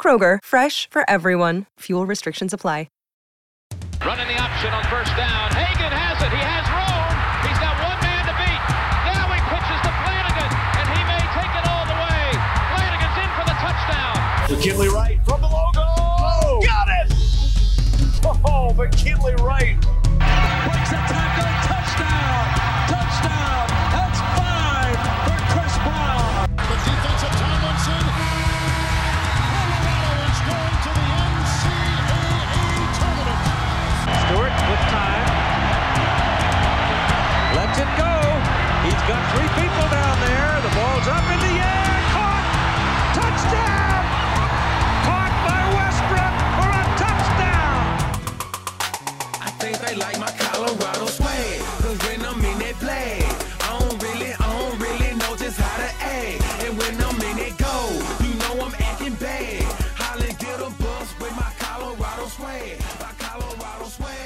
Kroger, fresh for everyone. Fuel restrictions apply. Running the option on first down. Hagan has it. He has room. He's got one man to beat. Now he pitches to Flanagan, and he may take it all the way. Flanagan's in for the touchdown. McKinley Wright from the logo. Oh, got it! Oh, McKinley Wright.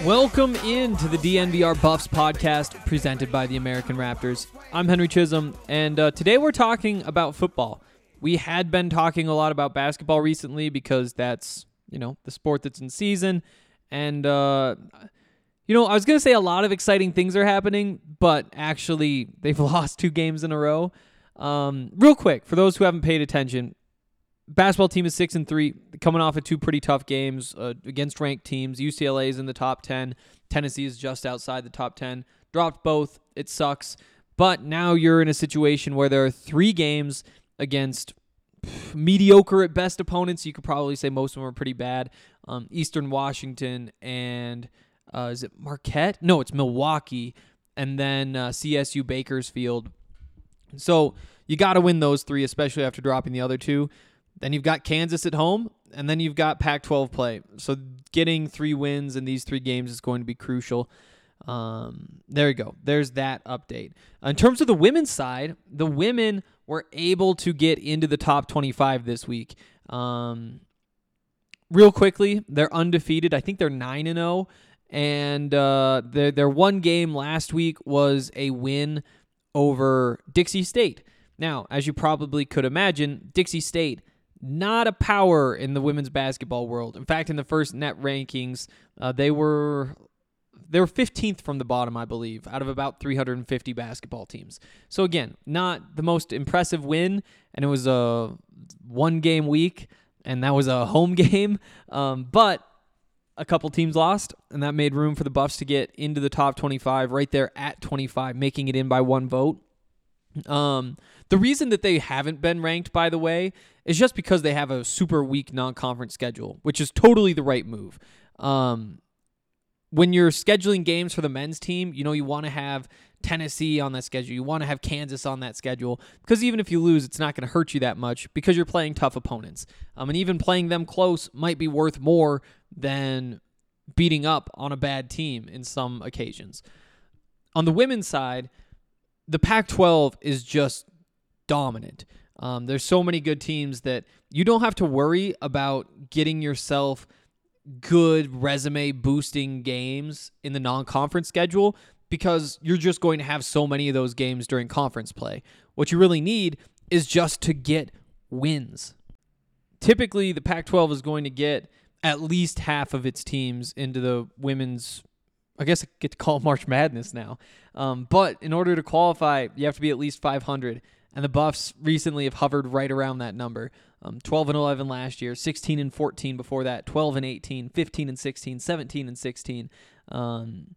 Welcome into the DNVR Buffs podcast presented by the American Raptors. I'm Henry Chisholm, and uh, today we're talking about football. We had been talking a lot about basketball recently because that's, you know, the sport that's in season. And, uh, you know, I was going to say a lot of exciting things are happening, but actually they've lost two games in a row. Um, real quick, for those who haven't paid attention, basketball team is six and three, coming off of two pretty tough games uh, against ranked teams. UCLA is in the top ten. Tennessee is just outside the top ten. Dropped both. It sucks. But now you're in a situation where there are three games against mediocre at best opponents. You could probably say most of them are pretty bad. Um, Eastern Washington and uh, is it Marquette? No, it's Milwaukee, and then uh, CSU Bakersfield. So you got to win those three, especially after dropping the other two. Then you've got Kansas at home, and then you've got Pac 12 play. So getting three wins in these three games is going to be crucial. Um, there you go. There's that update. In terms of the women's side, the women were able to get into the top 25 this week. Um, real quickly, they're undefeated. I think they're 9 and 0 and uh, their their one game last week was a win over Dixie State. Now, as you probably could imagine, Dixie State not a power in the women's basketball world. In fact, in the first net rankings, uh, they were they were 15th from the bottom, I believe, out of about 350 basketball teams. So again, not the most impressive win, and it was a one game week, and that was a home game. Um, but a couple teams lost, and that made room for the Buffs to get into the top 25, right there at 25, making it in by one vote. Um, the reason that they haven't been ranked, by the way, is just because they have a super weak non-conference schedule, which is totally the right move. Um, when you're scheduling games for the men's team, you know you want to have Tennessee on that schedule. You want to have Kansas on that schedule because even if you lose, it's not going to hurt you that much because you're playing tough opponents. Um, and even playing them close might be worth more than beating up on a bad team in some occasions. On the women's side, the Pac 12 is just dominant. Um, there's so many good teams that you don't have to worry about getting yourself good resume boosting games in the non conference schedule because you're just going to have so many of those games during conference play. What you really need is just to get wins. Typically, the Pac 12 is going to get at least half of its teams into the women's I guess I get to call March Madness now. Um, but in order to qualify, you have to be at least 500. And the Buffs recently have hovered right around that number. Um, 12 and 11 last year, 16 and 14 before that, 12 and 18, 15 and 16, 17 and 16. Um,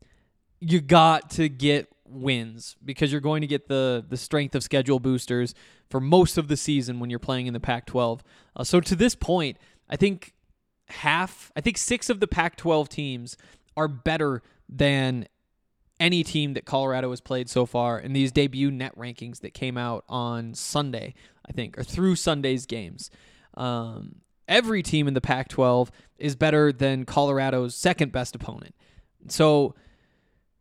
you got to get wins because you're going to get the the strength of schedule boosters for most of the season when you're playing in the Pac-12. Uh, so to this point, I think half, I think six of the Pac-12 teams are better than any team that Colorado has played so far in these debut net rankings that came out on Sunday, I think, or through Sunday's games. Um, every team in the Pac 12 is better than Colorado's second best opponent. So,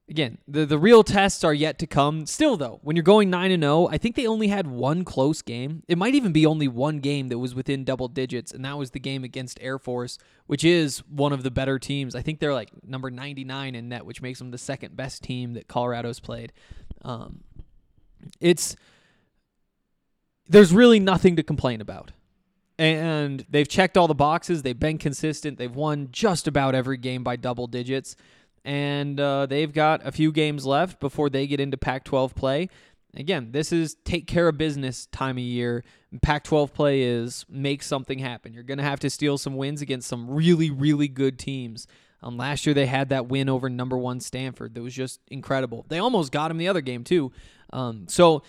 again, the, the real tests are yet to come. Still, though, when you're going 9 and 0, I think they only had one close game. It might even be only one game that was within double digits, and that was the game against Air Force, which is one of the better teams. I think they're like number 99 in net, which makes them the second best team that Colorado's played. Um, it's there's really nothing to complain about. And they've checked all the boxes. They've been consistent. They've won just about every game by double digits. And uh, they've got a few games left before they get into Pac 12 play. Again, this is take care of business time of year. Pac 12 play is make something happen. You're going to have to steal some wins against some really, really good teams. Um, last year they had that win over number one Stanford that was just incredible. They almost got him the other game, too. Um, so,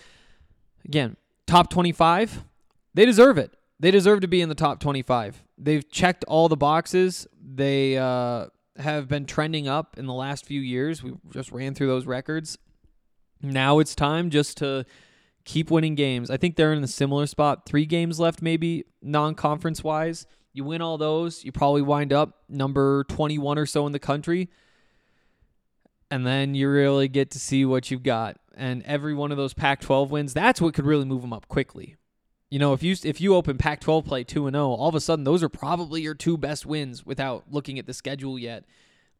again, top 25, they deserve it. They deserve to be in the top 25. They've checked all the boxes. They uh, have been trending up in the last few years. We just ran through those records. Now it's time just to keep winning games. I think they're in a similar spot. Three games left, maybe non conference wise. You win all those, you probably wind up number 21 or so in the country. And then you really get to see what you've got. And every one of those Pac 12 wins, that's what could really move them up quickly. You know, if you if you open Pac-12 play 2 and 0, all of a sudden those are probably your two best wins without looking at the schedule yet.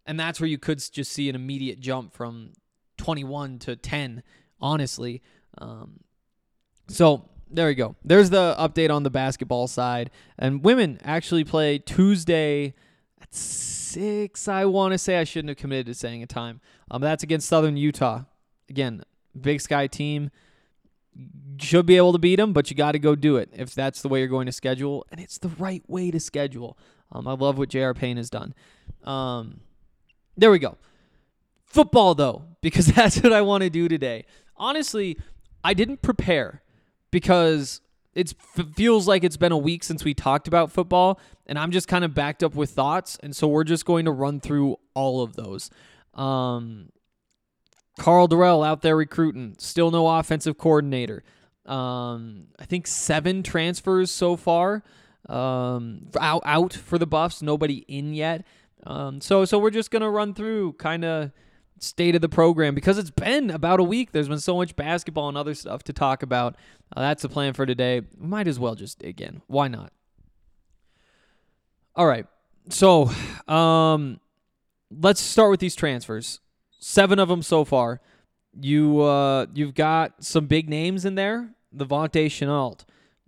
And that's where you could just see an immediate jump from 21 to 10, honestly. Um, so there we go. There's the update on the basketball side. And women actually play Tuesday at 6, I want to say. I shouldn't have committed to saying a time. Um, that's against Southern Utah. Again, Big Sky team should be able to beat them, but you got to go do it if that's the way you're going to schedule, and it's the right way to schedule. Um, I love what J.R. Payne has done. Um, there we go. Football, though, because that's what I want to do today. Honestly, I didn't prepare because it feels like it's been a week since we talked about football, and I'm just kind of backed up with thoughts, and so we're just going to run through all of those. Um, Karl Dorrell out there recruiting, still no offensive coordinator. Um, I think seven transfers so far um, out out for the Buffs. Nobody in yet. Um, so so we're just gonna run through kind of state of the program because it's been about a week. There's been so much basketball and other stuff to talk about. Uh, that's the plan for today. Might as well just dig in. Why not? All right. So um, let's start with these transfers seven of them so far. You uh, you've got some big names in there: La'Vontae Shenault,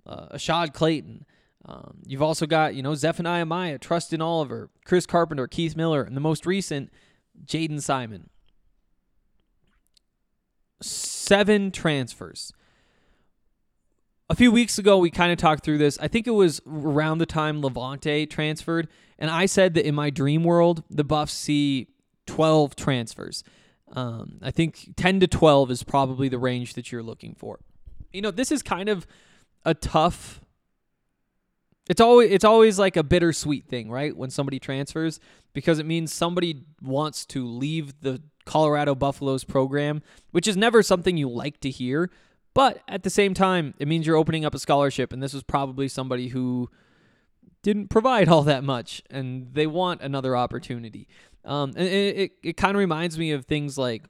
uh, Ashaad Clayton. Um, you've also got you know Zephaniah Maya, Trustin Oliver, Chris Carpenter, Keith Miller, and the most recent Jaden Simon. Seven transfers. A few weeks ago, we kind of talked through this. I think it was around the time Levante transferred, and I said that in my dream world, the Buffs see 12 transfers. Um, I think 10 to 12 is probably the range that you're looking for. You know, this is kind of a tough it's always it's always like a bittersweet thing, right? When somebody transfers because it means somebody wants to leave the Colorado Buffaloes program, which is never something you like to hear, but at the same time, it means you're opening up a scholarship and this was probably somebody who didn't provide all that much and they want another opportunity. Um, and it, it, it kind of reminds me of things like,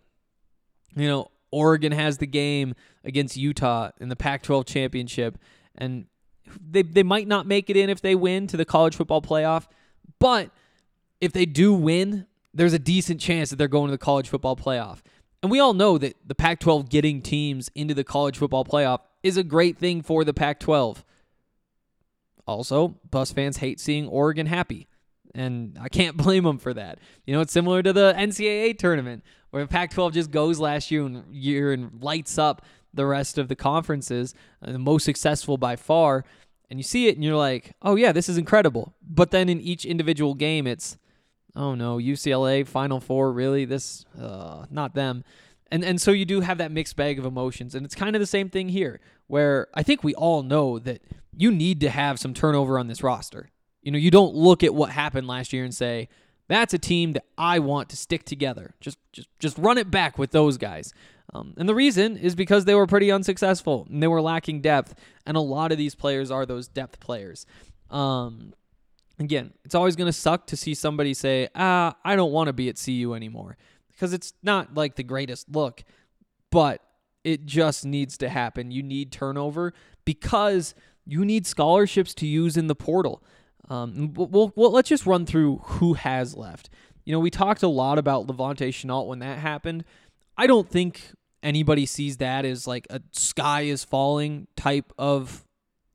you know, Oregon has the game against Utah in the Pac 12 championship, and they, they might not make it in if they win to the college football playoff, but if they do win, there's a decent chance that they're going to the college football playoff. And we all know that the Pac 12 getting teams into the college football playoff is a great thing for the Pac 12. Also, Buffs fans hate seeing Oregon happy. And I can't blame them for that. You know, it's similar to the NCAA tournament where Pac 12 just goes last year and, year and lights up the rest of the conferences, uh, the most successful by far. and you see it and you're like, "Oh yeah, this is incredible." But then in each individual game it's oh no, UCLA Final Four, really? This uh, not them. And and so you do have that mixed bag of emotions. And it's kind of the same thing here where I think we all know that you need to have some turnover on this roster. You know, you don't look at what happened last year and say, that's a team that I want to stick together. Just just just run it back with those guys. Um, and the reason is because they were pretty unsuccessful and they were lacking depth. And a lot of these players are those depth players. Um, again, it's always going to suck to see somebody say, ah, I don't want to be at CU anymore because it's not like the greatest look, but it just needs to happen. You need turnover because you need scholarships to use in the portal. Um, we'll, let's just run through who has left. You know, we talked a lot about La'Vontae Shenault when that happened. I don't think anybody sees that as like a sky is falling type of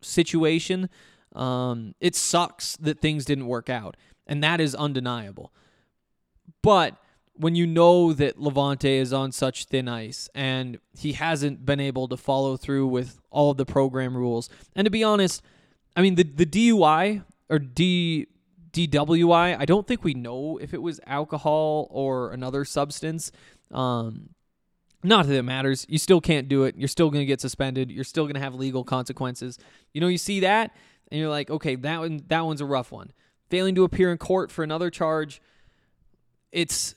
situation. Um, it sucks that things didn't work out, and that is undeniable. But when you know that La'Vontae is on such thin ice and he hasn't been able to follow through with all of the program rules, and to be honest, I mean the the DUI or D DWI, I don't think we know if it was alcohol or another substance. Um, not that it matters. You still can't do it. You're still going to get suspended. You're still going to have legal consequences. You know, you see that and you're like, okay, that one that one's a rough one. Failing to appear in court for another charge, it's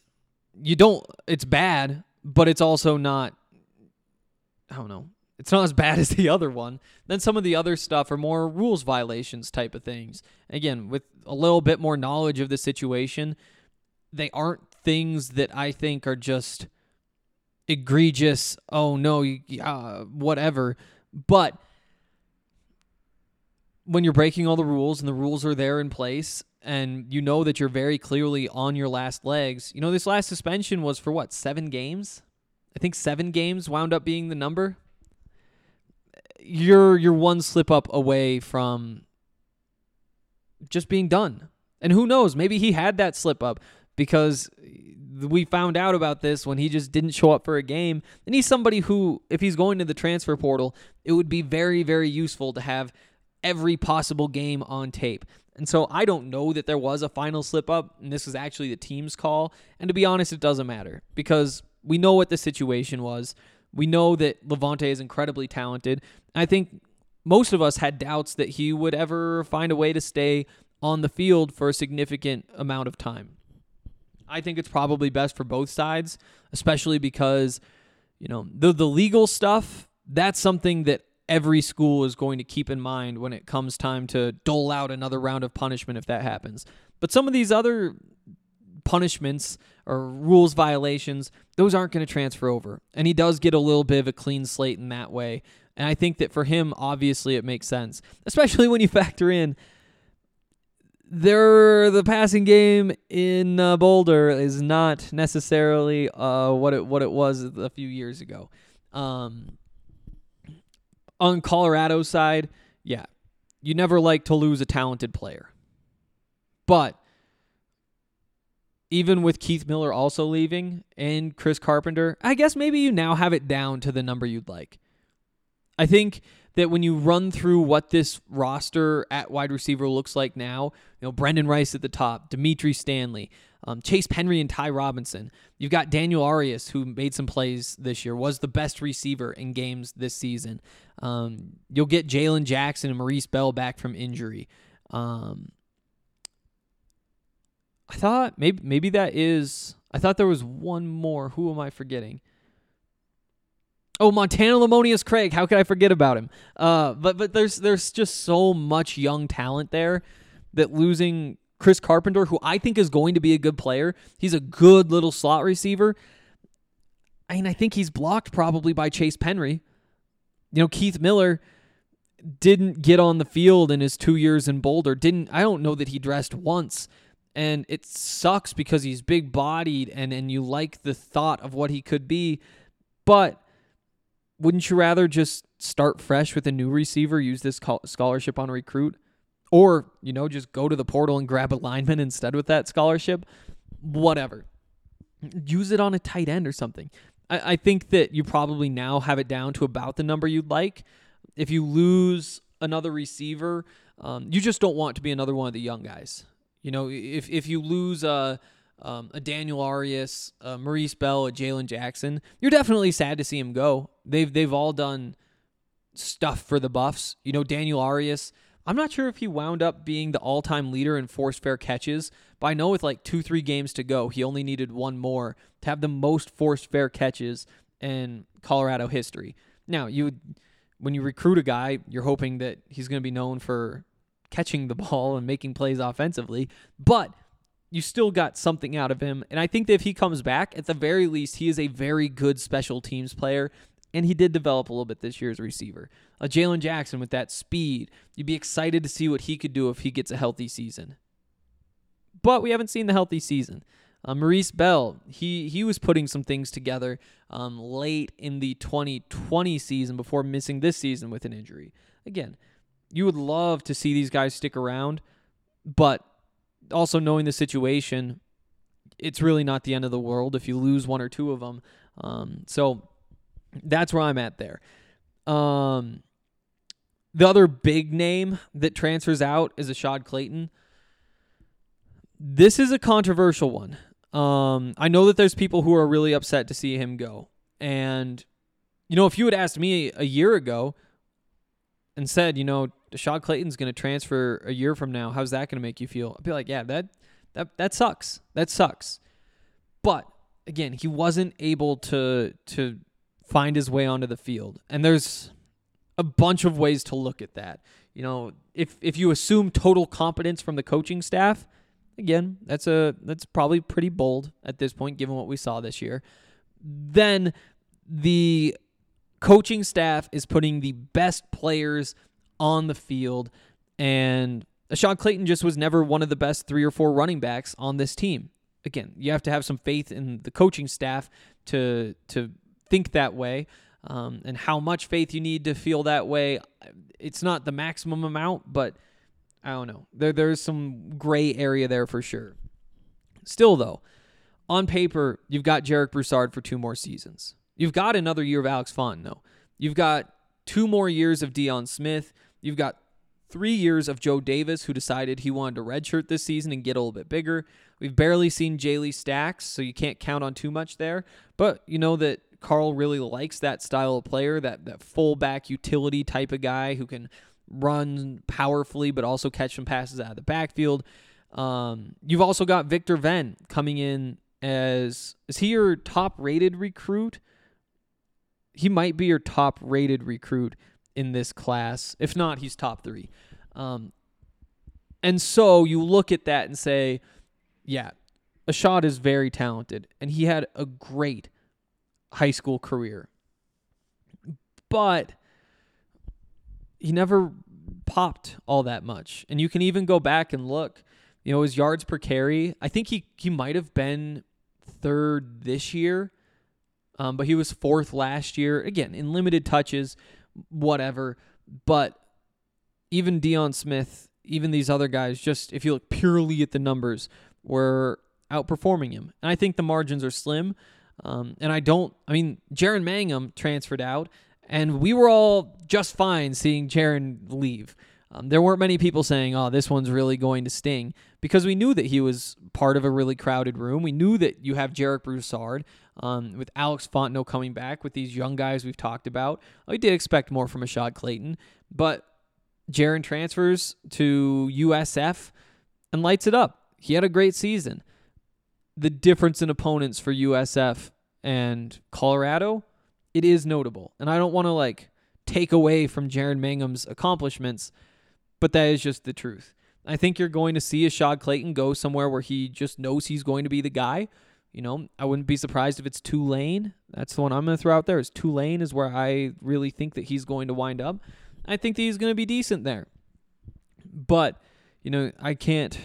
you don't it's bad, but it's also not I don't know. It's not as bad as the other one. Then some of the other stuff are more rules violations type of things. Again, with a little bit more knowledge of the situation, they aren't things that I think are just egregious. Oh no, uh, whatever. But when you're breaking all the rules and the rules are there in place and you know that you're very clearly on your last legs. You know, this last suspension was for what, seven games? I think seven games wound up being the number. You're you're one slip up away from just being done. And who knows, maybe he had that slip up because we found out about this when he just didn't show up for a game. And he's somebody who, if he's going to the transfer portal, it would be very, very useful to have every possible game on tape. And so I don't know that there was a final slip up, and this was actually the team's call. And to be honest, it doesn't matter because we know what the situation was. We know that La'Vontae is incredibly talented. I think most of us had doubts that he would ever find a way to stay on the field for a significant amount of time. I think it's probably best for both sides, especially because, you know, the the legal stuff, that's something that every school is going to keep in mind when it comes time to dole out another round of punishment if that happens. But some of these other punishments or rules violations, those aren't going to transfer over. And he does get a little bit of a clean slate in that way. And I think that for him, obviously, it makes sense, especially when you factor in there the passing game in uh, Boulder is not necessarily uh, what it what it was a few years ago. Um, on Colorado's side, yeah, you never like to lose a talented player. But even with Keith Miller also leaving and Chris Carpenter, I guess maybe you now have it down to the number you'd like. I think that when you run through what this roster at wide receiver looks like now, you know, Brenden Rice at the top, Dimitri Stanley, um, Chase Penry and Ty Robinson. You've got Daniel Arias, who made some plays this year, was the best receiver in games this season. Um, you'll get Jalen Jackson and Maurice Bell back from injury. Um, I thought maybe maybe that is. I thought there was one more. Who am I forgetting? Oh, Montana Lemonious Craig. How could I forget about him? Uh, but but there's there's just so much young talent there that losing Chris Carpenter, who I think is going to be a good player. He's a good little slot receiver. I mean, I think he's blocked probably by Chase Penry. You know, Keith Miller didn't get on the field in his two years in Boulder. Didn't I don't know that he dressed once. And it sucks because he's big bodied and, and you like the thought of what he could be. But wouldn't you rather just start fresh with a new receiver, use this scholarship on a recruit? Or, you know, just go to the portal and grab a lineman instead with that scholarship. Whatever. Use it on a tight end or something. I, I think that you probably now have it down to about the number you'd like. If you lose another receiver, um, you just don't want to be another one of the young guys. You know, if if you lose a um, a Daniel Arias, a Maurice Bell, a Jalen Jackson, you're definitely sad to see him go. They've they've all done stuff for the Buffs. You know, Daniel Arias. I'm not sure if he wound up being the all-time leader in forced fair catches, but I know with like two, three games to go, he only needed one more to have the most forced fair catches in Colorado history. Now, you when you recruit a guy, you're hoping that he's going to be known for catching the ball and making plays offensively, but you still got something out of him. And I think that if he comes back, at the very least, he is a very good special teams player. And he did develop a little bit this year as a receiver. A Jalen Jackson with that speed, you'd be excited to see what he could do if he gets a healthy season. But we haven't seen the healthy season. Uh, Maurice Bell, he he was putting some things together um, late in the 2020 season before missing this season with an injury. Again, you would love to see these guys stick around, but also knowing the situation, it's really not the end of the world if you lose one or two of them. Um, so that's where I'm at there. Um, the other big name that transfers out is Ashaad Clayton. This is a controversial one. Um, I know that there's people who are really upset to see him go. And, you know, if you had asked me a year ago and said, you know, Deshaun Clayton's going to transfer a year from now, how's that going to make you feel? I'd be like, yeah, that, that, that sucks. That sucks. But again, he wasn't able to, to find his way onto the field. And there's a bunch of ways to look at that. You know, if, if you assume total competence from the coaching staff, again, that's a that's probably pretty bold at this point given what we saw this year. Then the coaching staff is putting the best players on the field and Ashaad Clayton just was never one of the best 3 or 4 running backs on this team. Again, you have to have some faith in the coaching staff to to think that way. Um, and how much faith you need to feel that way, it's not the maximum amount, but I don't know. There there's some gray area there for sure. Still though, on paper, you've got Jarek Broussard for two more seasons. You've got another year of Alex Fontenot. You've got two more years of Deion Smith. You've got three years of Joe Davis, who decided he wanted to redshirt this season and get a little bit bigger. We've barely seen Jayle Stacks, so you can't count on too much there. But you know that Carl really likes that style of player, that that fullback utility type of guy who can run powerfully, but also catch some passes out of the backfield. Um, you've also got Victor Venn coming in as is he your top rated recruit? He might be your top rated recruit in this class. If not, he's top three. Um, and so you look at that and say, yeah, Ashaad is very talented, and he had a great high school career. But he never popped all that much. And you can even go back and look, you know, his yards per carry. I think he he might have been third this year, um, but he was fourth last year. Again, in limited touches, whatever. But even Deion Smith, even these other guys, just if you look purely at the numbers, were outperforming him. And I think the margins are slim. Um, and I don't, I mean, Jaren Mangum transferred out, and we were all just fine seeing Jaren leave. Um, there weren't many people saying, "Oh, this one's really going to sting," because we knew that he was part of a really crowded room. We knew that you have Jarek Broussard um, with Alex Fontenot coming back with these young guys we've talked about. We did expect more from Ashaad Clayton, but Jaren transfers to USF and lights it up. He had a great season. The difference in opponents for USF and Colorado it is notable. And I don't want to like take away from Jaren Mangum's accomplishments, but that is just the truth. I think you're going to see Ashaad Clayton go somewhere where he just knows he's going to be the guy. You know, I wouldn't be surprised if it's Tulane. That's the one I'm going to throw out there. Is Tulane is where I really think that he's going to wind up. I think that he's going to be decent there. But, you know, I can't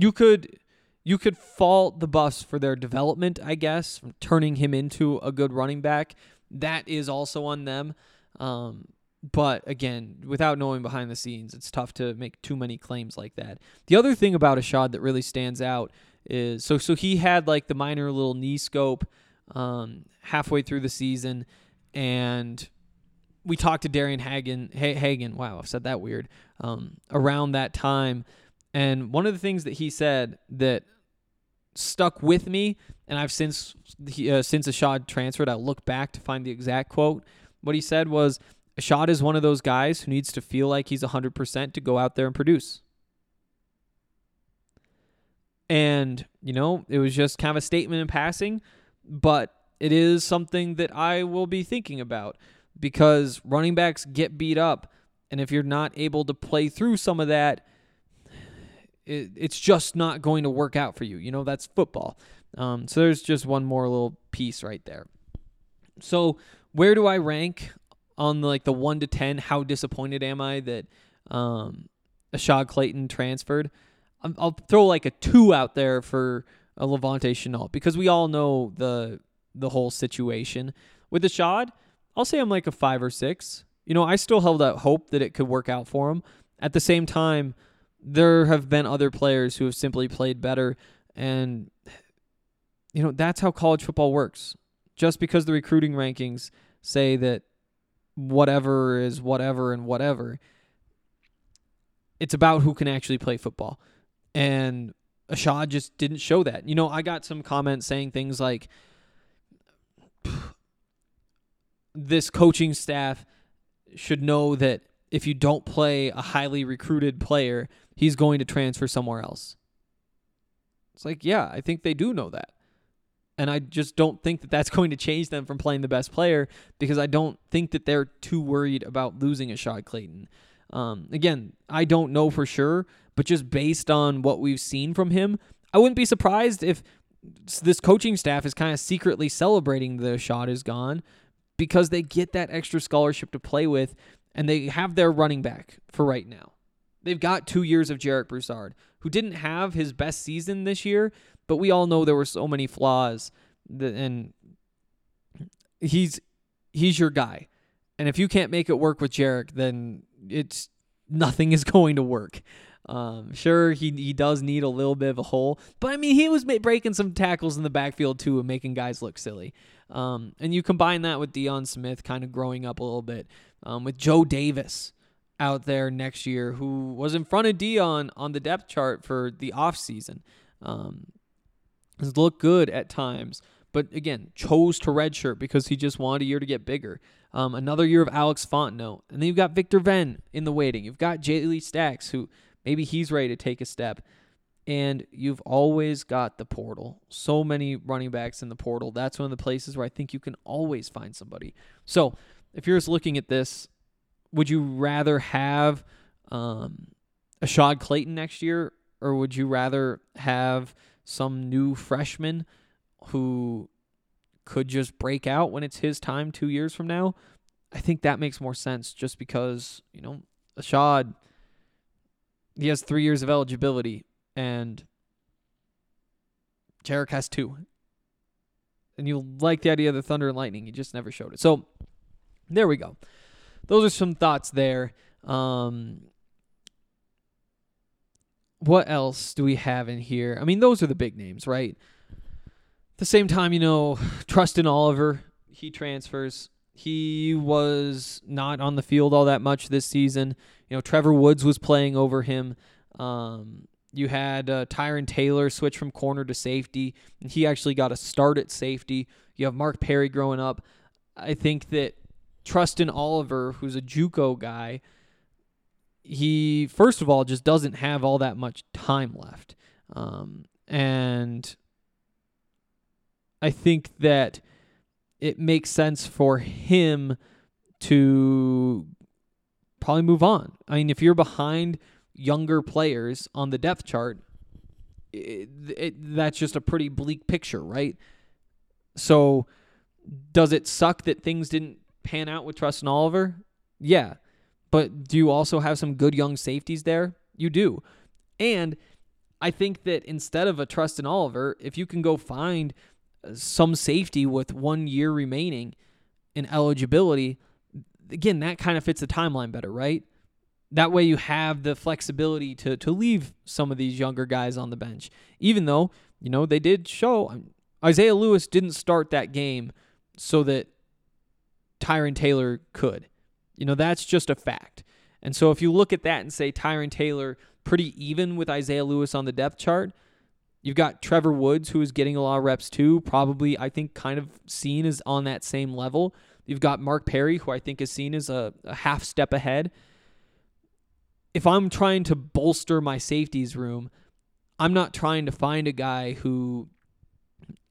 you could you could fault the Buffs for their development, I guess, from turning him into a good running back. That is also on them. Um, but again, without knowing behind the scenes, it's tough to make too many claims like that. The other thing about Ashaad that really stands out is so so he had like the minor little knee scope um, halfway through the season, and we talked to Darian Hagan, Ha- Hagan. Wow, I've said that weird. Um, around that time, and one of the things that he said that stuck with me, and I've since he, uh, since Ashaad transferred, I look back to find the exact quote. What he said was, Ashaad is one of those guys who needs to feel like he's 100% to go out there and produce. And, you know, it was just kind of a statement in passing, but it is something that I will be thinking about because running backs get beat up. And if you're not able to play through some of that, it, it's just not going to work out for you. You know, that's football. Um, so there's just one more little piece right there. So where do I rank on the, like the one to ten? How disappointed am I that um, Ashaad Clayton transferred? I'll, I'll throw like a two out there for a La'Vontae Shenault because we all know the the whole situation with Ashaad. I'll say I'm like a five or six. You know, I still held out hope that it could work out for him. At the same time, there have been other players who have simply played better, and you know that's how college football works. Just because the recruiting rankings say that whatever is whatever and whatever, it's about who can actually play football. And Ashaad just didn't show that. You know, I got some comments saying things like this coaching staff should know that if you don't play a highly recruited player, he's going to transfer somewhere else. It's like, yeah, I think they do know that. And I just don't think that that's going to change them from playing the best player because I don't think that they're too worried about losing a shot, Clayton. Um, again, I don't know for sure, but just based on what we've seen from him, I wouldn't be surprised if this coaching staff is kind of secretly celebrating the shot is gone because they get that extra scholarship to play with and they have their running back for right now. They've got two years of Jarek Broussard, who didn't have his best season this year, but we all know there were so many flaws, that, and he's he's your guy. And if you can't make it work with Jarek, then it's nothing is going to work. Um, sure, he he does need a little bit of a hole, but I mean, he was breaking some tackles in the backfield too and making guys look silly. Um, and you combine that with Deion Smith kind of growing up a little bit, um, with Joe Davis out there next year, who was in front of Deion on the depth chart for the offseason. Um, has looked good at times, but again, chose to redshirt because he just wanted a year to get bigger. Um, another year of Alex Fontenot. And then you've got Victor Venn in the waiting. You've got Jayle Stacks, who maybe he's ready to take a step. And you've always got the portal. So many running backs in the portal. That's one of the places where I think you can always find somebody. So if you're just looking at this, would you rather have um, Shad Clayton next year, or would you rather have some new freshman who could just break out when it's his time two years from now? I think that makes more sense just because, you know, Ashaad, he has three years of eligibility and Jarek has two. And you like the idea of the Thunder and Lightning. He just never showed it. So there we go. Those are some thoughts there. Um, what else do we have in here? I mean, those are the big names, right? At the same time, you know, Trustin Oliver, he transfers. He was not on the field all that much this season. You know, Trevor Woods was playing over him. Um, you had uh, Tyron Taylor switch from corner to safety, and he actually got a start at safety. You have Mark Perry growing up. I think that Trustin Oliver, who's a JUCO guy, he first of all just doesn't have all that much time left, um, and I think that it makes sense for him to probably move on. I mean, if you're behind younger players on the depth chart, it, it, that's just a pretty bleak picture, right? So, does it suck that things didn't pan out with Trustin Oliver? Yeah. But do you also have some good young safeties there? You do. And I think that instead of a Trustin Oliver, if you can go find uh, some safety with one year remaining in eligibility, again, that kind of fits the timeline better, right? That way you have the flexibility to to leave some of these younger guys on the bench. Even though, you know, they did show um, Isaiah Lewis didn't start that game so that Tyron Taylor could. You know, that's just a fact. And so if you look at that and say Tyron Taylor pretty even with Isaiah Lewis on the depth chart, you've got Trevor Woods who is getting a lot of reps too, probably I think kind of seen as on that same level. You've got Mark Perry who I think is seen as a, a half step ahead. If I'm trying to bolster my safeties room, I'm not trying to find a guy who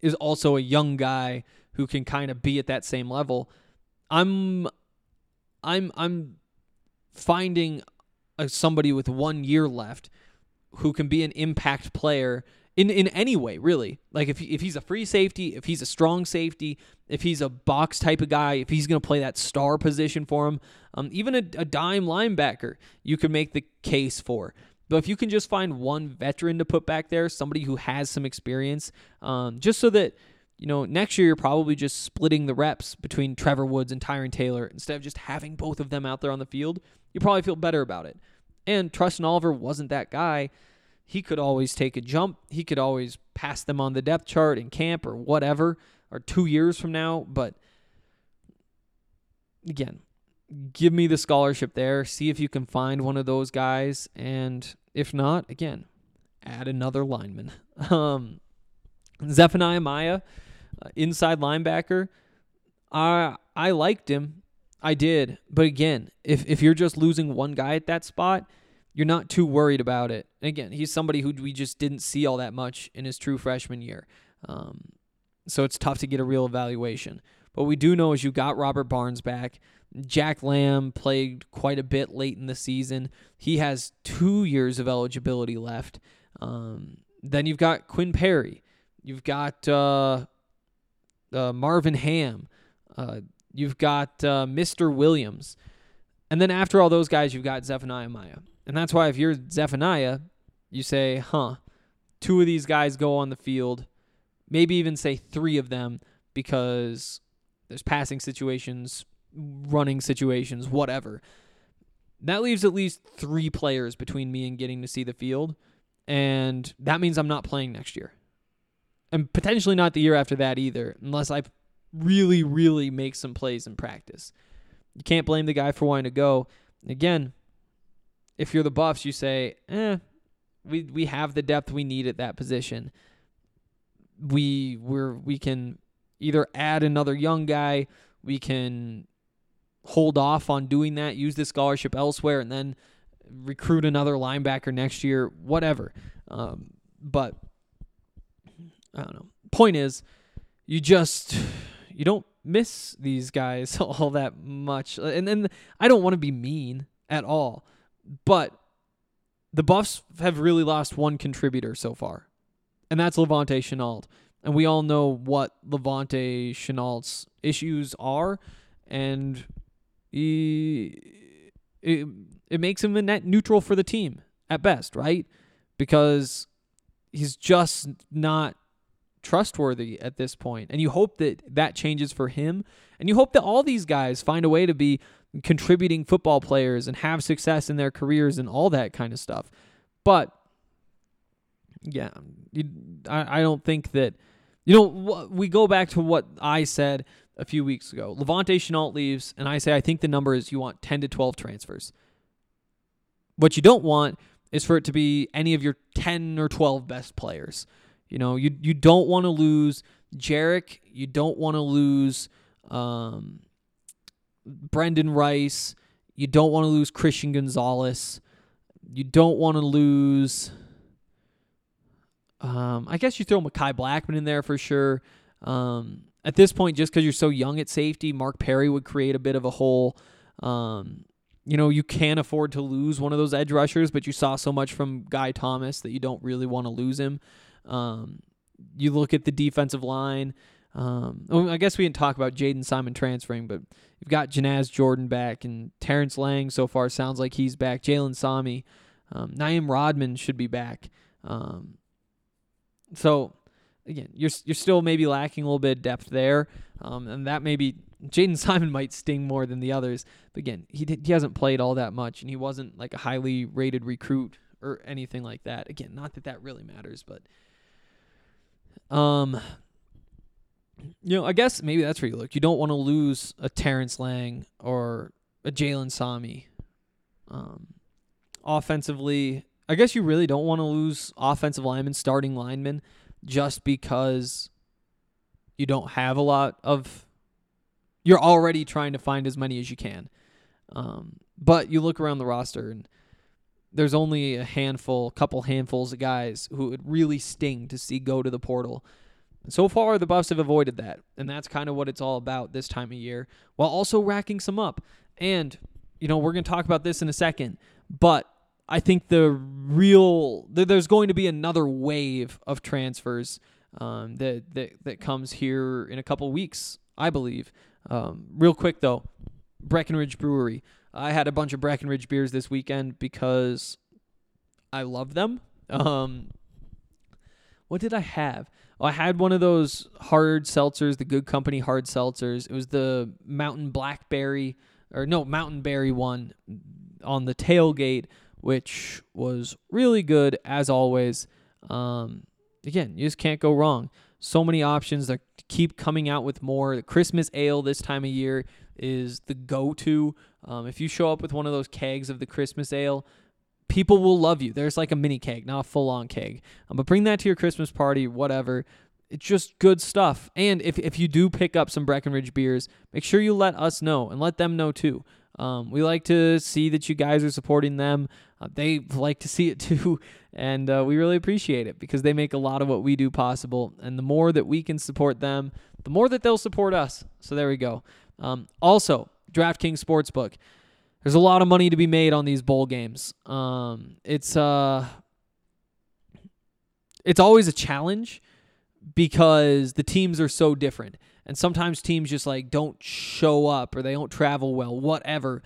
is also a young guy who can kind of be at that same level. I'm I'm I'm finding a, somebody with 1 year left who can be an impact player in in any way, really. Like if if he's a free safety, if he's a strong safety, if he's a box type of guy, if he's going to play that star position for him, um, even a, a dime linebacker, you can make the case for. But if you can just find one veteran to put back there, somebody who has some experience, um, just so that you know next year you're probably just splitting the reps between Trevor Woods and Tyron Taylor instead of just having both of them out there on the field, you probably feel better about it. And Trustin Oliver wasn't that guy. He could always take a jump. He could always pass them on the depth chart in camp or whatever, or two years from now. But again, give me the scholarship there. See if you can find one of those guys. And if not, again, add another lineman. Um, Zephaniah Maya, inside linebacker. I I liked him. I did. But again, if if you're just losing one guy at that spot, you're not too worried about it. again, he's somebody who we just didn't see all that much in his true freshman year. Um, so it's tough to get a real evaluation. But we do know is you got Robert Barnes back. Jack Lamb played quite a bit late in the season. He has two years of eligibility left. Um, then you've got Quinn Perry. You've got uh, uh, Marvin Ham. Uh, you've got uh, Mr. Williams. And then after all those guys, you've got Zephaniah Maya. And that's why if you're Zephaniah, you say, huh, two of these guys go on the field, maybe even say three of them because there's passing situations, running situations, whatever. That leaves at least three players between me and getting to see the field. And that means I'm not playing next year. And potentially not the year after that either, unless I really, really make some plays in practice. You can't blame the guy for wanting to go. Again, if you're the Buffs, you say, eh, we we have the depth we need at that position. We we're we can either add another young guy, we can hold off on doing that, use the scholarship elsewhere, and then recruit another linebacker next year, whatever. Um, but I don't know. Point is, you just you don't miss these guys all that much, uh, and then I don't want to be mean at all, but the Buffs have really lost one contributor so far, and that's La'Vontae Shenault. And we all know what La'Vontae Shenault's issues are, and he, it, it makes him a net neutral for the team at best, right? Because he's just not trustworthy at this point. And you hope that that changes for him. And you hope that all these guys find a way to be contributing football players and have success in their careers and all that kind of stuff. But yeah, you, I, I don't think that you know we go back to what I said a few weeks ago. La'Vontae Shenault leaves, and I say I think the number is you want ten to twelve transfers. What you don't want is for it to be any of your ten or twelve best players. You know, you you don't want to lose Jarek. You don't want to lose um, Brenden Rice. You don't want to lose Christian Gonzalez. You don't want to lose. Um, I guess you throw Mekhi Blackman in there for sure. Um, at this point, just because you're so young at safety, Mark Perry would create a bit of a hole. Um, you know, you can't afford to lose one of those edge rushers, but you saw so much from Guy Thomas that you don't really want to lose him. Um, you look at the defensive line. Um, I guess we didn't talk about Jaden Simon transferring, but you've got Janaz Jordan back, and Terrence Lang so far sounds like he's back. Jalen Sami, um, Rodman should be back. Um, so again, you're you're still maybe lacking a little bit of depth there, um, and that maybe Jaden Simon might sting more than the others. But again, he did, he hasn't played all that much, and he wasn't like a highly rated recruit or anything like that. Again, not that that really matters, but um, you know, I guess maybe that's where you look. You don't want to lose a Terrence Lang or a Jalen Sami. Um, offensively, I guess you really don't want to lose offensive linemen, starting linemen, just because you don't have a lot of. You're already trying to find as many as you can. Um, but you look around the roster and there's only a handful, couple handfuls of guys who would really sting to see go to the portal. So far, the Buffs have avoided that, and that's kind of what it's all about this time of year, while also racking some up. And you know, we're going to talk about this in a second, but I think the real there's going to be another wave of transfers um, that that that comes here in a couple weeks, I believe. Um, real quick though, Breckenridge Brewery. I had a bunch of Breckenridge beers this weekend because I love them. Um, what did I have? Oh, I had one of those hard seltzers, the Good Company hard seltzers. It was the Mountain Blackberry, or no, Mountain Berry one on the tailgate, which was really good as always. Um, again, you just can't go wrong. So many options. They keep coming out with more. The Christmas ale this time of year is the go-to. Um, if you show up with one of those kegs of the Christmas ale, people will love you. There's like a mini keg, not a full-on keg. Um, but bring that to your Christmas party, whatever. It's just good stuff. And if if you do pick up some Breckenridge beers, make sure you let us know and let them know too. Um, we like to see that you guys are supporting them. Uh, they like to see it too, and uh, we really appreciate it because they make a lot of what we do possible. And the more that we can support them, the more that they'll support us. So there we go. Um, also, DraftKings Sportsbook. There's a lot of money to be made on these bowl games. Um, it's uh, it's always a challenge because the teams are so different, and sometimes teams just like don't show up or they don't travel well, whatever.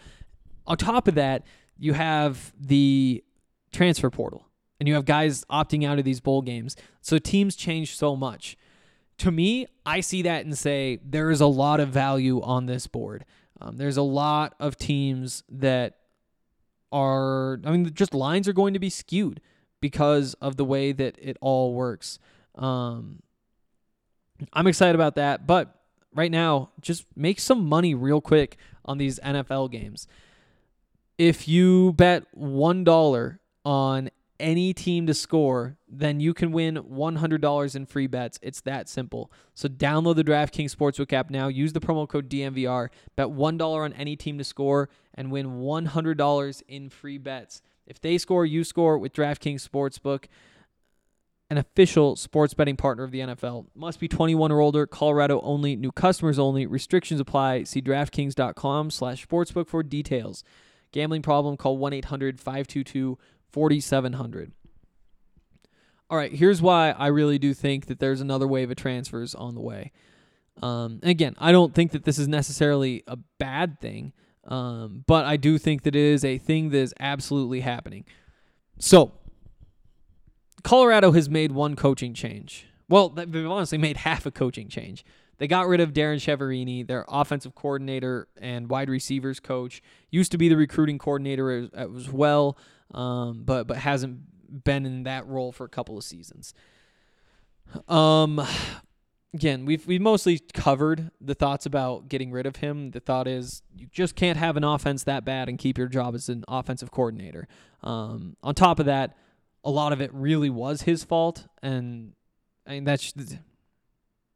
On top of that, you have the transfer portal, and you have guys opting out of these bowl games. So teams change so much. To me, I see that and say there is a lot of value on this board. Um, there's a lot of teams that are, I mean, just lines are going to be skewed because of the way that it all works. Um, I'm excited about that, but right now, just make some money real quick on these NFL games. If you bet $1 on any team to score, then you can win $100 in free bets. It's that simple. So download the DraftKings Sportsbook app now. Use the promo code DMVR. Bet $1 on any team to score and win $100 in free bets. If they score, you score with DraftKings Sportsbook, an official sports betting partner of the NFL. Must be 21 or older. Colorado only. New customers only. Restrictions apply. See DraftKings.com slash sportsbook for details. Gambling problem? Call 1-800-522 4,700. All right, here's why I really do think that there's another wave of transfers on the way. Um, again, I don't think that this is necessarily a bad thing, um, but I do think that it is a thing that is absolutely happening. So, Colorado has made one coaching change. Well, they've honestly made half a coaching change. They got rid of Darren Chiaverini, their offensive coordinator and wide receivers coach. Used to be the recruiting coordinator as, as well um, but but hasn't been in that role for a couple of seasons. Um, again, we've we've mostly covered the thoughts about getting rid of him. The thought is you just can't have an offense that bad and keep your job as an offensive coordinator. Um, on top of that, a lot of it really was his fault, and I mean that's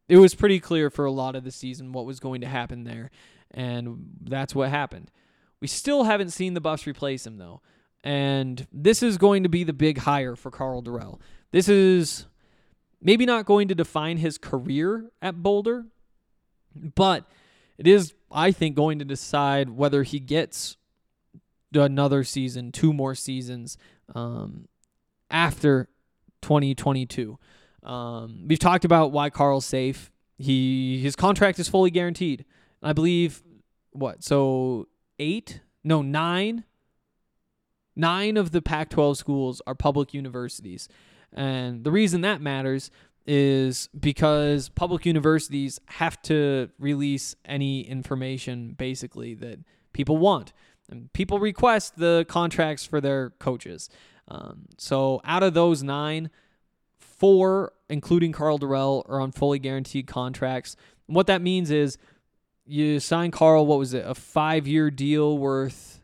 it was pretty clear for a lot of the season what was going to happen there, and that's what happened. We still haven't seen the Buffs replace him though. And this is going to be the big hire for Karl Dorrell. This is maybe not going to define his career at Boulder, but it is, I think, going to decide whether he gets another season, two more seasons um, after 2022. Um, we've talked about why Karl's safe. He his contract is fully guaranteed. I believe what so eight no nine Nine of the Pac 12 schools are public universities. And the reason that matters is because public universities have to release any information basically that people want. And people request the contracts for their coaches. Um, so out of those nine, four, including Karl Dorrell, are on fully guaranteed contracts. And what that means is you signed Karl. What was it? A five-year deal worth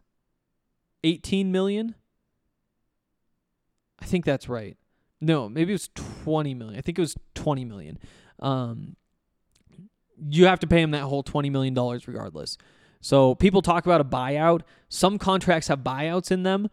eighteen million. I think that's right. No, maybe it was twenty million. I think it was twenty million. Um, you have to pay him that whole twenty million dollars regardless. So people talk about a buyout. Some contracts have buyouts in them.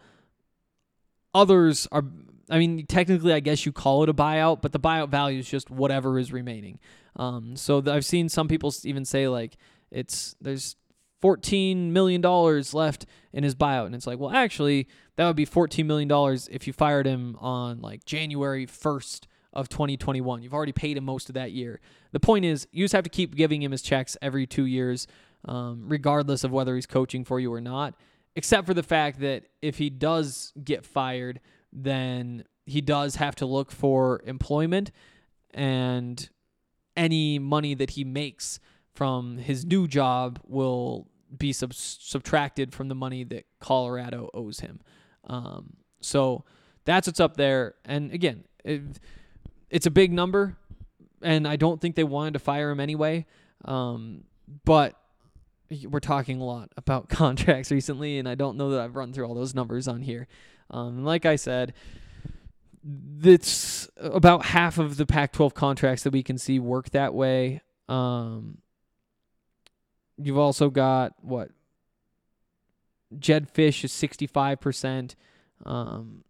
Others are. I mean, technically, I guess you call it a buyout, but the buyout value is just whatever is remaining. Um, so th- I've seen some people even say like it's there's fourteen million dollars left in his buyout, and it's like, well, actually, that would be fourteen million dollars if you fired him on like January first of 2021. You've already paid him most of that year. The point is, you just have to keep giving him his checks every two years, um, regardless of whether he's coaching for you or not. Except for the fact that if he does get fired, then he does have to look for employment and any money that he makes from his new job will be sub- subtracted from the money that Colorado owes him. Um, so that's what's up there. And again, it, it's a big number, and I don't think they wanted to fire him anyway. Um, but we're talking a lot about contracts recently, and I don't know that I've run through all those numbers on here. Um, like I said, it's about half of the Pac-12 contracts that we can see work that way. Um, you've also got what Jedd Fisch is 65%. Um,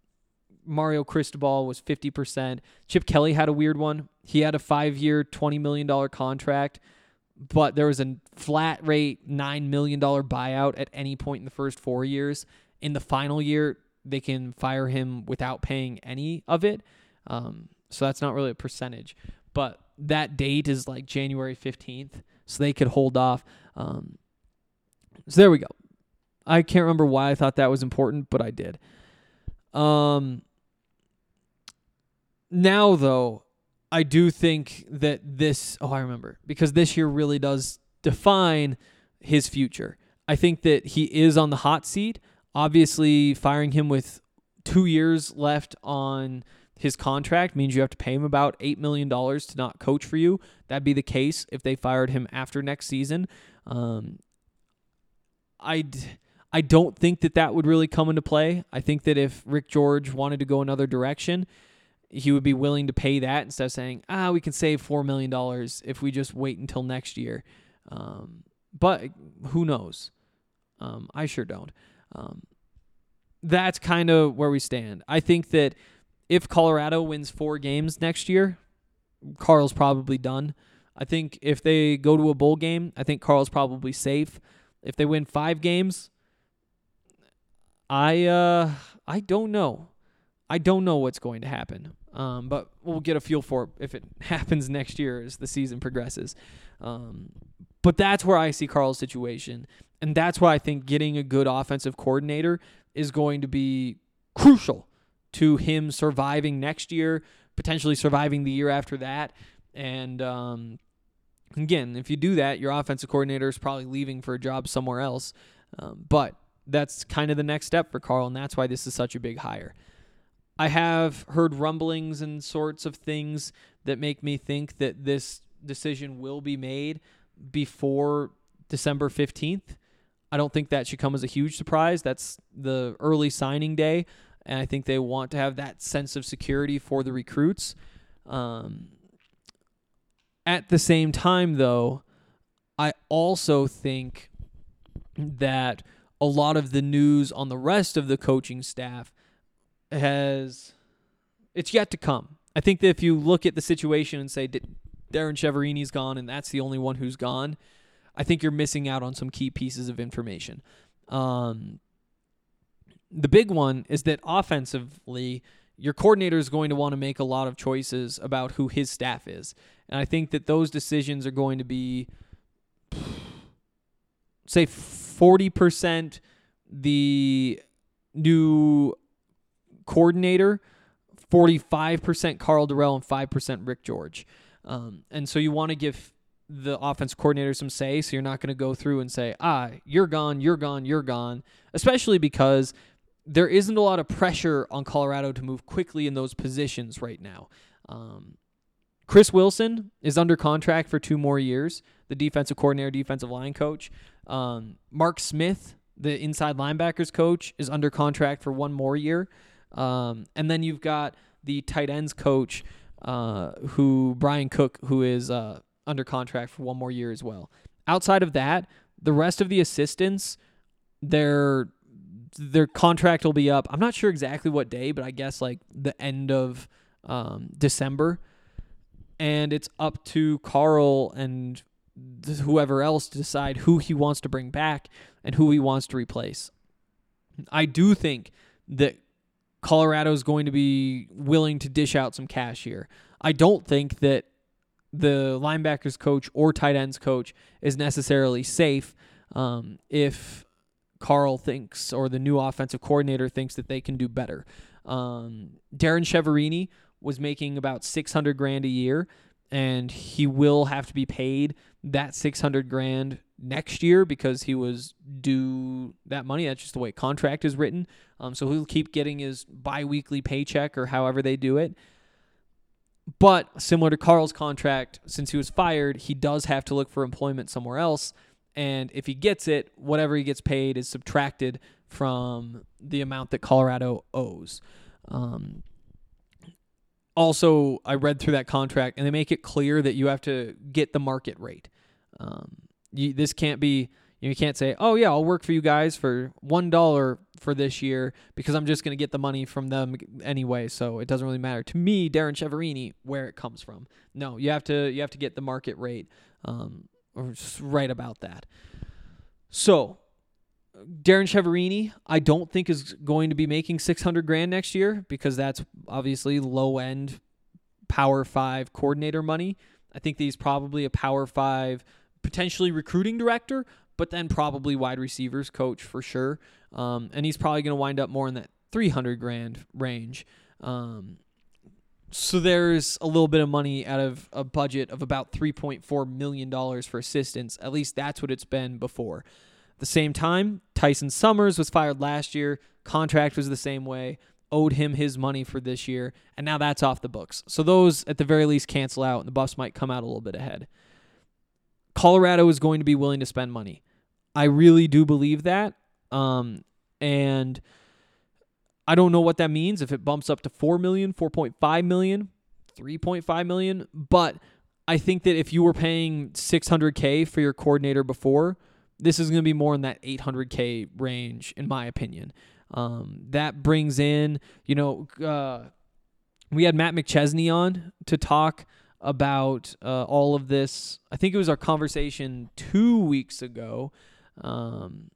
Mario Cristobal was 50%. Chip Kelly had a weird one. He had a five year, $20 million contract, but there was a flat rate $9 million buyout at any point in the first four years. In the final year, they can fire him without paying any of it. Um, so that's not really a percentage. But that date is like January 15th, so they could hold off. Um, so there we go. I can't remember why I thought that was important, but I did. Um, now, though, I do think that this, oh, I remember, because this year really does define his future. I think that he is on the hot seat. Obviously, firing him with two years left on his contract means you have to pay him about $8 million to not coach for you. That'd be the case if they fired him after next season. Um, I'd. I don't think that that would really come into play. I think that if Rick George wanted to go another direction, he would be willing to pay that instead of saying, ah, we can save $4 million if we just wait until next year. Um, but who knows? Um, I sure don't. Um, that's kind of where we stand. I think that if Colorado wins four games next year, Karl's probably done. I think if they go to a bowl game, I think Karl's probably safe. If they win five games, I uh I don't know. I don't know what's going to happen. Um, but we'll get a feel for it if it happens next year as the season progresses. Um, but that's where I see Karl's situation, and that's why I think getting a good offensive coordinator is going to be crucial to him surviving next year, potentially surviving the year after that. And um, again, if you do that, your offensive coordinator is probably leaving for a job somewhere else. Um, but that's kind of the next step for Karl, and that's why this is such a big hire. I have heard rumblings and sorts of things that make me think that this decision will be made before December 15th. I don't think that should come as a huge surprise. That's the early signing day, and I think they want to have that sense of security for the recruits. Um, at the same time, though, I also think that a lot of the news on the rest of the coaching staff has it's yet to come. I think that if you look at the situation and say Darren Chiaverini's gone and that's the only one who's gone, I think you're missing out on some key pieces of information. Um, the big one is that offensively, your coordinator is going to want to make a lot of choices about who his staff is. And I think that those decisions are going to be, say, 40% the new coordinator, 45% Karl Dorrell, and 5% Rick George. Um, and so you want to give the offense coordinator some say, so you're not going to go through and say, ah, you're gone, you're gone, you're gone, especially because there isn't a lot of pressure on Colorado to move quickly in those positions right now. Um, Chris Wilson is under contract for two more years. the defensive coordinator, defensive line coach. Um, Mark Smith, the inside linebackers coach, is under contract for one more year. Um, and then you've got the tight ends coach, uh, who Brian Cook, who is uh, under contract for one more year as well. Outside of that, the rest of the assistants, their their contract will be up. I'm not sure exactly what day, but I guess like the end of um, December, and it's up to Karl and whoever else to decide who he wants to bring back and who he wants to replace. I do think that Colorado is going to be willing to dish out some cash here. I don't think that the linebackers coach or tight ends coach is necessarily safe um, if Karl thinks or the new offensive coordinator thinks that they can do better. Um, Darren Chiaverini was making about 600 grand a year and he will have to be paid that 600 grand next year because he was due that money. That's just the way contract is written. Um, so he'll keep getting his biweekly paycheck or however they do it. But similar to Karl's contract, since he was fired, he does have to look for employment somewhere else. And if he gets it, whatever he gets paid is subtracted from the amount that Colorado owes. Um, also, I read through that contract, and they make it clear that you have to get the market rate. Um, you, this can't be you can't say, "Oh yeah, I'll work for you guys for one dollar for this year because I'm just going to get the money from them anyway, so it doesn't really matter to me, Darren Chiaverini, where it comes from." No, you have to you have to get the market rate, um, or just right about that. So, Darren Chiaverini, I don't think is going to be making 600 grand next year because that's obviously low end Power Five coordinator money. I think he's probably a Power Five potentially recruiting director, but then probably wide receivers coach for sure. Um, and he's probably going to wind up more in that 300 grand range. Um, so there's a little bit of money out of a budget of about 3.4 million dollars for assistance. At least that's what it's been before. At the same time, Tyson Summers was fired last year. Contract was the same way. Owed him his money for this year, and now that's off the books. So those, at the very least, cancel out, and the Buffs might come out a little bit ahead. Colorado is going to be willing to spend money. I really do believe that. Um, and I don't know what that means if it bumps up to 4 million, 4.5 million, 3.5 million, but I think that if you were paying 600k for your coordinator before, this is going to be more in that 800k range in my opinion. Um, that brings in, you know, uh, we had Matt McChesney on to talk about uh, all of this. I think it was our conversation two weeks ago, um,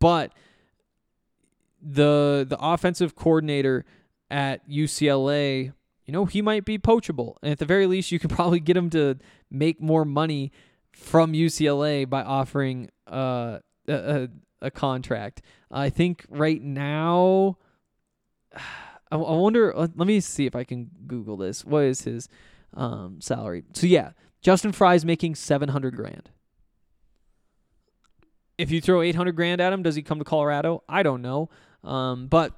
but the the offensive coordinator at UCLA, you know, he might be poachable, and at the very least, you can probably get him to make more money from UCLA by offering uh, a, a, a contract. I think right now. I wonder. Let me see if I can Google this. What is his? um, salary. So yeah, Justin Frye's making seven hundred grand. If you throw eight hundred grand at him, does he come to Colorado? I don't know, um, but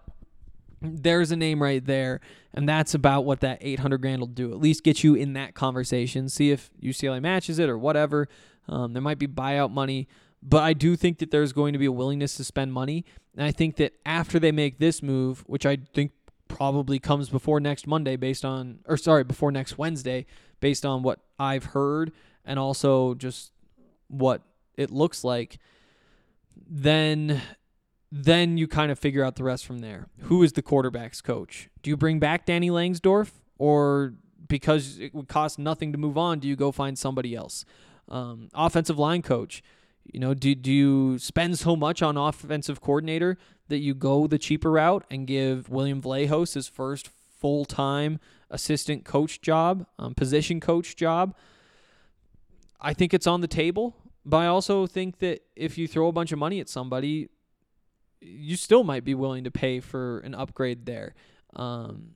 there's a name right there, and that's about what that eight hundred grand will do. At least get you in that conversation. See if UCLA matches it or whatever. Um, there might be buyout money. But I do think that there's going to be a willingness to spend money. And I think that after they make this move, which I think probably comes before next Monday based on or sorry, before next Wednesday based on what I've heard and also just what it looks like, then then you kind of figure out the rest from there. Who is the quarterback's coach? Do you bring back Danny Langsdorf or because it would cost nothing to move on, do you go find somebody else? Um, offensive line coach. You know, do, do you spend so much on offensive coordinator that you go the cheaper route and give William Vlahos his first full time assistant coach job, um, position coach job? I think it's on the table, but I also think that if you throw a bunch of money at somebody, you still might be willing to pay for an upgrade there. Um,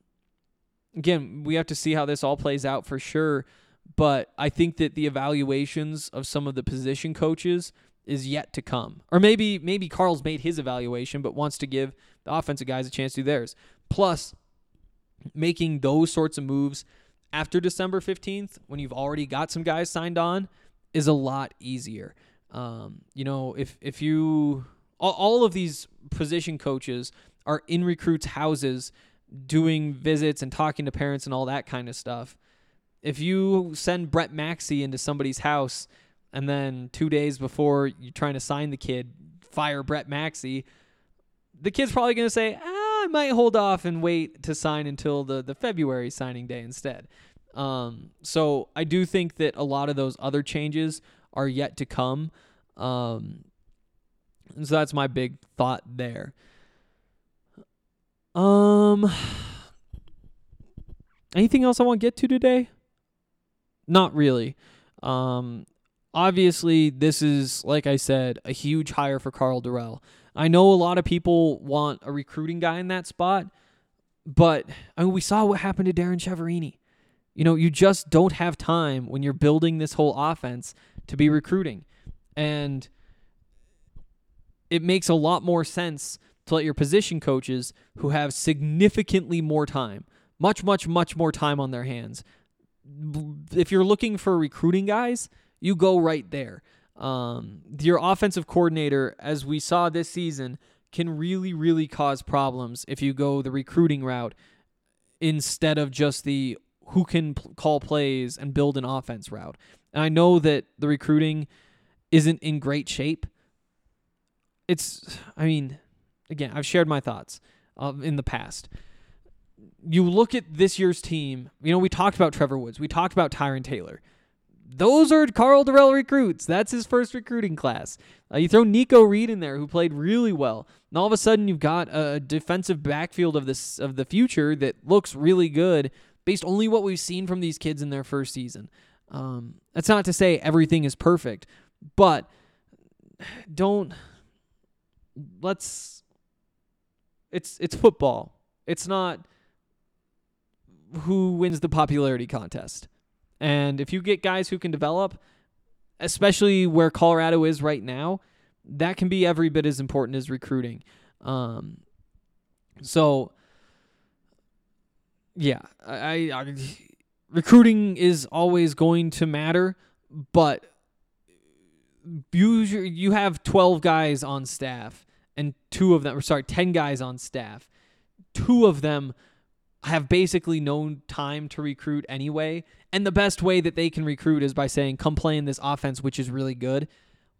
again, we have to see how this all plays out for sure. But I think that the evaluations of some of the position coaches is yet to come. Or maybe maybe Karl's made his evaluation but wants to give the offensive guys a chance to do theirs. Plus making those sorts of moves after December 15th when you've already got some guys signed on is a lot easier. Um, you know, if if you all, all of these position coaches are in recruits' houses doing visits and talking to parents and all that kind of stuff. If you send Brett Maxie into somebody's house and then two days before you're trying to sign the kid, fire Brett Maxie, the kid's probably going to say, ah, I might hold off and wait to sign until the, the February signing day instead. Um, so I do think that a lot of those other changes are yet to come. Um, and so that's my big thought there. Um, anything else I want to get to today? Not really. Um, obviously, this is like I said, a huge hire for Karl Dorrell. I know a lot of people want a recruiting guy in that spot, but I mean, we saw what happened to Darren Chiaverini. You know, you just don't have time when you're building this whole offense to be recruiting. And it makes a lot more sense to let your position coaches who have significantly more time, much, much, much more time on their hands. If you're looking for recruiting guys, you go right there. Um, your offensive coordinator, as we saw this season, can really, really cause problems if you go the recruiting route instead of just the who can p- call plays and build an offense route. And I know that the recruiting isn't in great shape. It's, I mean, again, I've shared my thoughts uh, in the past. You look at this year's team, you know, we talked about Trevor Woods, we talked about Tyrin Taylor. Those are Karl Dorrell recruits. That's his first recruiting class. Uh, you throw Nikko Reed in there, who played really well, and all of a sudden you've got a defensive backfield of this of the future that looks really good, based only what we've seen from these kids in their first season. Um, that's not to say everything is perfect, but don't let's it's it's football. It's not who wins the popularity contest. And if you get guys who can develop, especially where Colorado is right now, that can be every bit as important as recruiting. Um, so yeah, I, I recruiting is always going to matter, but you you have 12 guys on staff and two of them or sorry 10 guys on staff. Two of them have basically no time to recruit anyway. And the best way that they can recruit is by saying come play in this offense which is really good.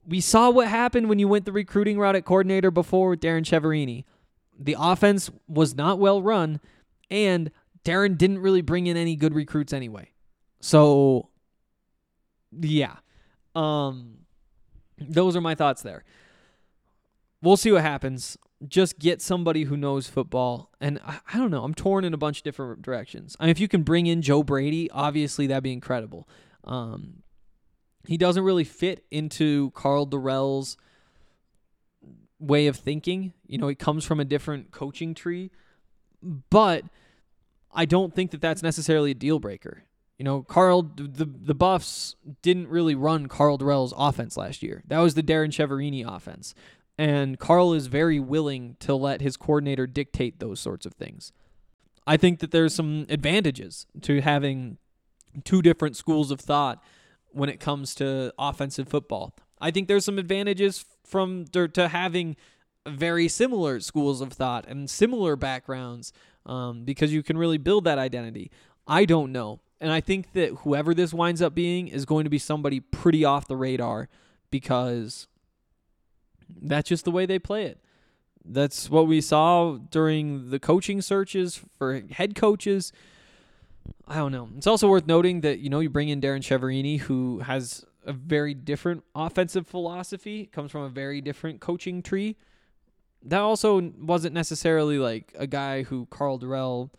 We saw what happened when you went the recruiting route at coordinator before with Darren Chiaverini. The offense was not well run and Darren didn't really bring in any good recruits anyway. So yeah. Um those are my thoughts there. We'll see what happens. Just get somebody who knows football. And I, I, don't know. I'm torn in a bunch of different directions. I mean, if you can bring in Joe Brady, obviously that'd be incredible. Um, he doesn't really fit into Karl Dorrell's way of thinking. You know, he comes from a different coaching tree, but I don't think that that's necessarily a deal breaker. You know, Karl the the Buffs didn't really run Karl Dorrell's offense last year. That was the Darren Chiaverini offense. And Karl is very willing to let his coordinator dictate those sorts of things. I think that there's some advantages to having two different schools of thought when it comes to offensive football. I think there's some advantages from to having very similar schools of thought and similar backgrounds um, because you can really build that identity. I don't know. And I think that whoever this winds up being is going to be somebody pretty off the radar because that's just the way they play it. That's what we saw during the coaching searches for head coaches. I don't know. It's also worth noting that, you know, you bring in Darren Chiaverini, who has a very different offensive philosophy, comes from a very different coaching tree. That also wasn't necessarily like a guy who Karl Dorrell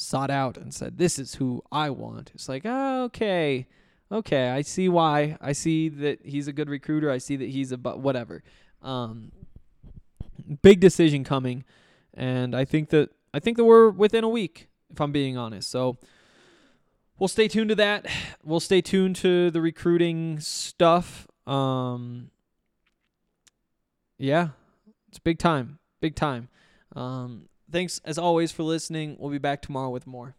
sought out and said, "This is who I want." It's like, oh, okay, okay, I see why. I see that he's a good recruiter. I see that he's a but whatever. Um, big decision coming, and I think that I think that we're within a week, if I'm being honest. So we'll stay tuned to that. We'll stay tuned to the recruiting stuff. Um, yeah, it's big time, big time. Um, Thanks as always for listening. We'll be back tomorrow with more.